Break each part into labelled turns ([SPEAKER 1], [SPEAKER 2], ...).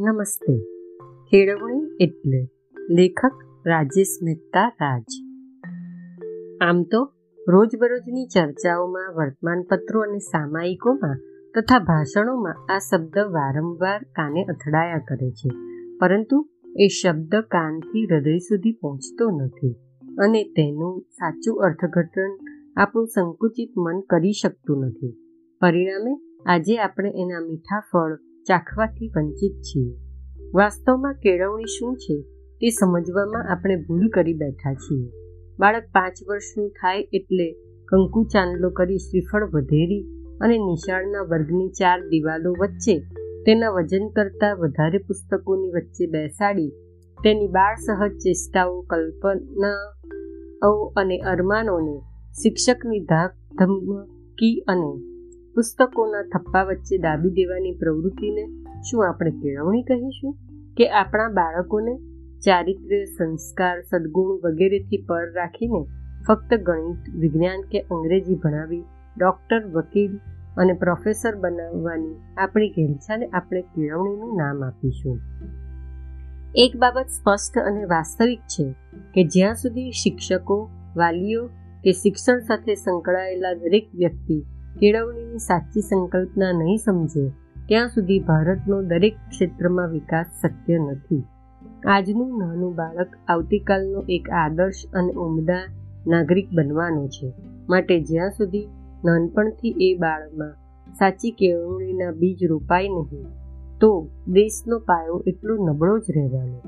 [SPEAKER 1] નમસ્તે. કેળવણી એટલે લેખક રાજેશ મહેતા રાજ. આમ તો રોજબરોજની ચર્ચાઓમાં, વર્તમાનપત્રો અને સામાયિકોમાં તથા ભાષણોમાં આ શબ્દ વારંવાર કાને અથડાયા કરે છે. પરંતુ એ શબ્દ કાનથી હૃદય સુધી પહોંચતો નથી અને તેનું સાચું અર્થઘટન આપણું સંકુચિત મન કરી શકતું નથી. પરિણામે આજે આપણે એના મીઠા ફળ ચાખવાથી વંચિત છીએ. વાસ્તવમાં કેળવણી શું છે તે સમજવામાં આપણે ભૂલ કરી બેઠા છીએ. બાળક પાંચ વર્ષનું થાય એટલે કંકુ ચાંદલો કરી શ્રીફળ વધેરી અને નિશાળના વર્ગની ચાર દિવાલો વચ્ચે તેના વજન કરતાં વધારે પુસ્તકોની વચ્ચે બેસાડી તેની બાળ સહજ ચેષ્ટાઓ કલ્પનાઓ અને અરમાનોને શિક્ષકની ધાક ધમકી અને પુસ્તકોના થપ્પા વચ્ચે દાબી દેવાની પ્રવૃત્તિને શું આપણે કેળવણી કહીશું? કે આપણા બાળકોને ચારિત્ર્ય, સંસ્કાર, સદગુણ વગેરેથી પર રાખીને ફક્ત ગણિત, વિજ્ઞાન કે અંગ્રેજી ભણાવી ડૉક્ટર, વકીલ અને પ્રોફેસર બનાવવાની આપણી ઘેલછાને આપણે કેળવણીનું નામ આપીશું. એક બાબત સ્પષ્ટ અને વાસ્તવિક છે કે જ્યાં સુધી શિક્ષકો, વાલીઓ કે શિક્ષણ સાથે સંકળાયેલા દરેક વ્યક્તિ કેળવણીની સાચી સંકલ્પના નહીં સમજે, ત્યાં સુધી ભારતનો દરેક ક્ષેત્રમાં વિકાસ શક્ય નથી. આજનું નાનું બાળક આવતીકાલનો એક આદર્શ અને ઉમદા નાગરિક બનવાનો છે. માટે જ્યાં સુધી નાનપણથી એ બાળમાં સાચી કેળવણીના બીજ રોપાય નહીં, તો દેશનો પાયો એટલો નબળો જ રહેવાનો.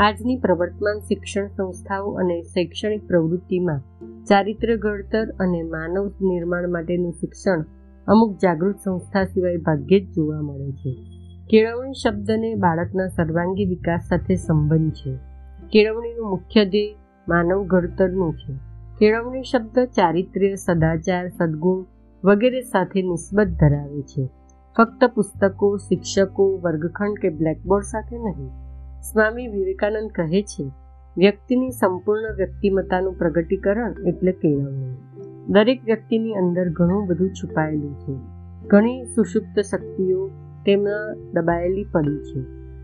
[SPEAKER 1] આજની પ્રવર્તમાન શિક્ષણ સંસ્થાઓ અને શૈક્ષણિક પ્રવૃત્તિમાં ચારિત્ર ઘડતર અને માનવ નિર્માણ માટેનું શિક્ષણ અમુક જાગૃત સંસ્થા સિવાય ભાગ્યે જ જોવા મળે છે. કેળવણી શબ્દને બાળકના સર્વાંગી વિકાસ સાથે સંબંધ છે. કેળવણીનું મુખ્ય ધ્યેય માનવ ઘડતરનું છે. કેળવણી શબ્દ ચારિત્ર્ય, સદાચાર, સદગુણ વગેરે સાથે નિસ્બત ધરાવે છે. ફક્ત પુસ્તકો, શિક્ષકો, વર્ગખંડ કે બ્લેકબોર્ડ સાથે નહીં. સ્વામી વિવેકાનંદ કહે છે, વ્યક્તિની સંપૂર્ણ વ્યક્તિમત્તાનું પ્રગટીકરણ એટલે કેળવણી. દરેક વ્યક્તિની અંદર ઘણું બધું છુપાયેલું છે. ઘણી સુષુપ્ત શક્તિઓ તેમાં દબાયેલી પડી છે.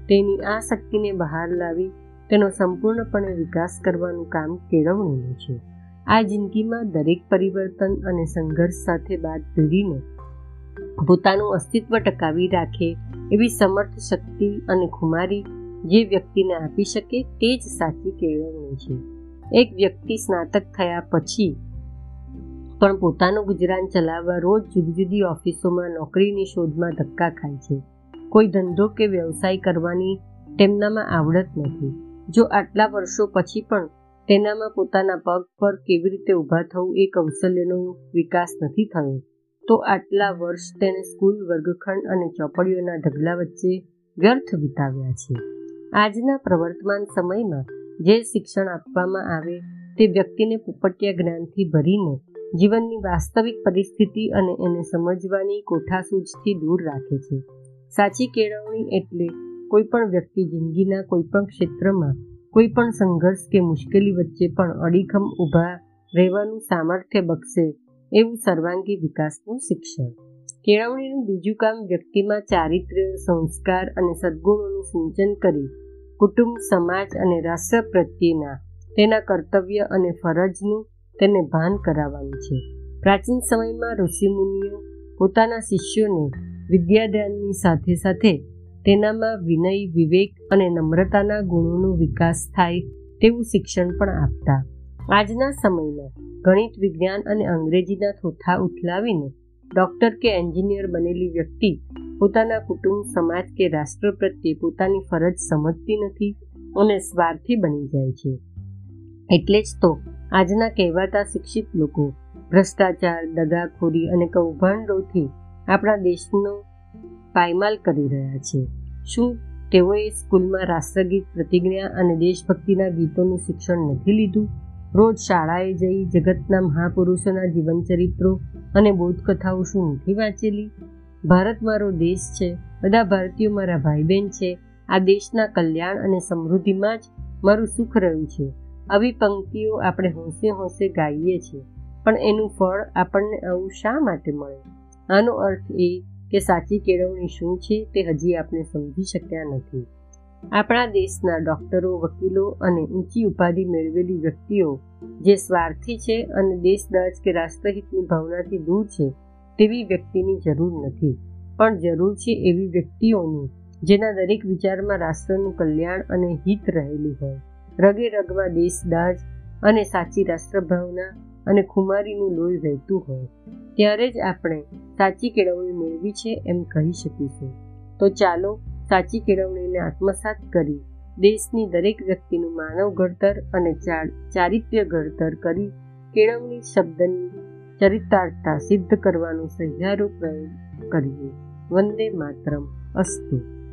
[SPEAKER 1] તેની આ શક્તિને બહાર લાવી તેનો સંપૂર્ણપણે વિકાસ કરવાનું કામ કેળવણીનું છે. આ જિંદગીમાં દરેક પરિવર્તન અને સંઘર્ષ સાથે બાદ ભીડીને પોતાનું અસ્તિત્વ ટકાવી રાખે એવી સમર્થ શક્તિ અને ખુમારી જે વ્યક્તિને આપી શકે તે જ સાચી કેળવણી છે. એક વ્યક્તિ સ્નાતક થયા પછી પણ પોતાનું ગુજરાન ચલાવવા રોજ જુદી જુદી ઓફિસોમાં નોકરીની શોધમાં ધક્કા ખાય છે. કોઈ ધંધો કે વ્યવસાય કરવાની તેમનામાં આવડત નથી. જો આટલા વર્ષો પછી પણ તેનામાં પોતાના પગ પર કેવી રીતે ઊભા થવું એ કૌશલ્યનો વિકાસ નથી થયો, તો આટલા વર્ષ તેણે સ્કૂલ, વર્ગખંડ અને ચોપડીઓના ઢગલા વચ્ચે વ્યર્થ વિતાવ્યા છે. આજના પ્રવર્તમાન સમયમાં જે શિક્ષણ આપવામાં આવે તે વ્યક્તિને પોપટિયા જ્ઞાનથી ભરીને જીવનની વાસ્તવિક પરિસ્થિતિ અને એને સમજવાની કોઠાસૂઝથી દૂર રાખે છે. સાચી કેળવણી એટલે કોઈ પણ વ્યક્તિ જિંદગીના કોઈ પણ ક્ષેત્રમાં કોઈ પણ સંઘર્ષ કે મુશ્કેલી વચ્ચે પણ અડીખમ ઊભા રહેવાનું સામર્થ્ય બક્ષે એવું સર્વાંગી વિકાસનું શિક્ષણ. કેળવણીનું બીજું કામ વ્યક્તિમાં ચારિત્ર્ય સંસ્કાર અને સદગુણોનું સિંચન કરી કુટુંબ, સમાજ અને રાષ્ટ્ર પ્રત્યેના તેના કર્તવ્ય અને ફરજનું તેને ભાન કરાવવાનું છે. પ્રાચીન સમયમાં ઋષિમુનિઓ પોતાના શિષ્યોને વિદ્યાદાનની સાથે સાથે તેનામાં વિનય, વિવેક અને નમ્રતાના ગુણોનો વિકાસ થાય તેવું શિક્ષણ પણ આપતા. આજના સમયમાં ગણિત, વિજ્ઞાન અને અંગ્રેજીના થોથા ઉથલાવીને ડૉક્ટર કે એન્જિનિયર બનેલી વ્યક્તિ પોતાના કુટુંબ સમાજ કે રાષ્ટ્ર પ્રત્યે પોતાની ફરજ સમજતી નથી અને સ્વાર્થી બની જાય છે. એટલે જ તો આજના કહેવાતા શિક્ષિત લોકો ભ્રષ્ટાચાર, દગાખોરી અને કૌભાંડોથી આપણા દેશનો પાયમાલ કરી રહ્યા છે. શું તેઓએ સ્કૂલમાં રાષ્ટ્રગીત પ્રતિજ્ઞા અને દેશભક્તિના ગીતોનું શિક્ષણ નથી લીધું? રોજ શાળાએ જઈ જગતના મહાપુરુષોના જીવનચરિત્રો અને બોધકથાઓ શું નથી વાંચેલી? ભારત મારો દેશ છે, બધા ભારતીયો મારા ભાઈ બહેન છે, આ દેશના કલ્યાણ અને સમૃદ્ધિમાં જ મારું સુખ રહ્યું છે. આવી પંક્તિઓ આપણે હોંશે હોંશે ગાઈએ છીએ, પણ એનું ફળ આપણને આવું શા માટે મળે? આનો અર્થ એ કે સાચી કેળવણી શું છે તે હજી આપણે સમજી શક્યા નથી. આપણા દેશના ડોક્ટરો, વકીલો અને ઊંચી ઉપાધિ મેળવેલી વ્યક્તિઓ જે સ્વાર્થી છે અને દેશદાજ કે રાષ્ટ્રહિતની ભાવનાથી દૂર છે તેવી વ્યક્તિની જરૂર નથી. પણ જરૂર છે એવી વ્યક્તિઓની, જેના દરેક વિચારમાં રાષ્ટ્રનું કલ્યાણ અને હિત રહેલું હોય. રગે રગમાં દેશદાજ અને સાચી રાષ્ટ્રભાવના અને ખુમારીનું લોહી વહેતું હોય. ત્યારે જ આપણે સાચી કેળવણી મેળવી છે એમ કહી શકીશું. તો ચાલો સાચી કેળવણીને આત્મસાત કરી દેશની દરેક વ્યક્તિનું માનવ ઘડતર અને ચારિત્ર્ય ઘડતર કરી કેળવણી શબ્દની ચરિતાર્થતા સિદ્ધ કરવાનો સહિયારો પ્રયોગ કરીએ. વંદે માતરમ. અસ્તુ.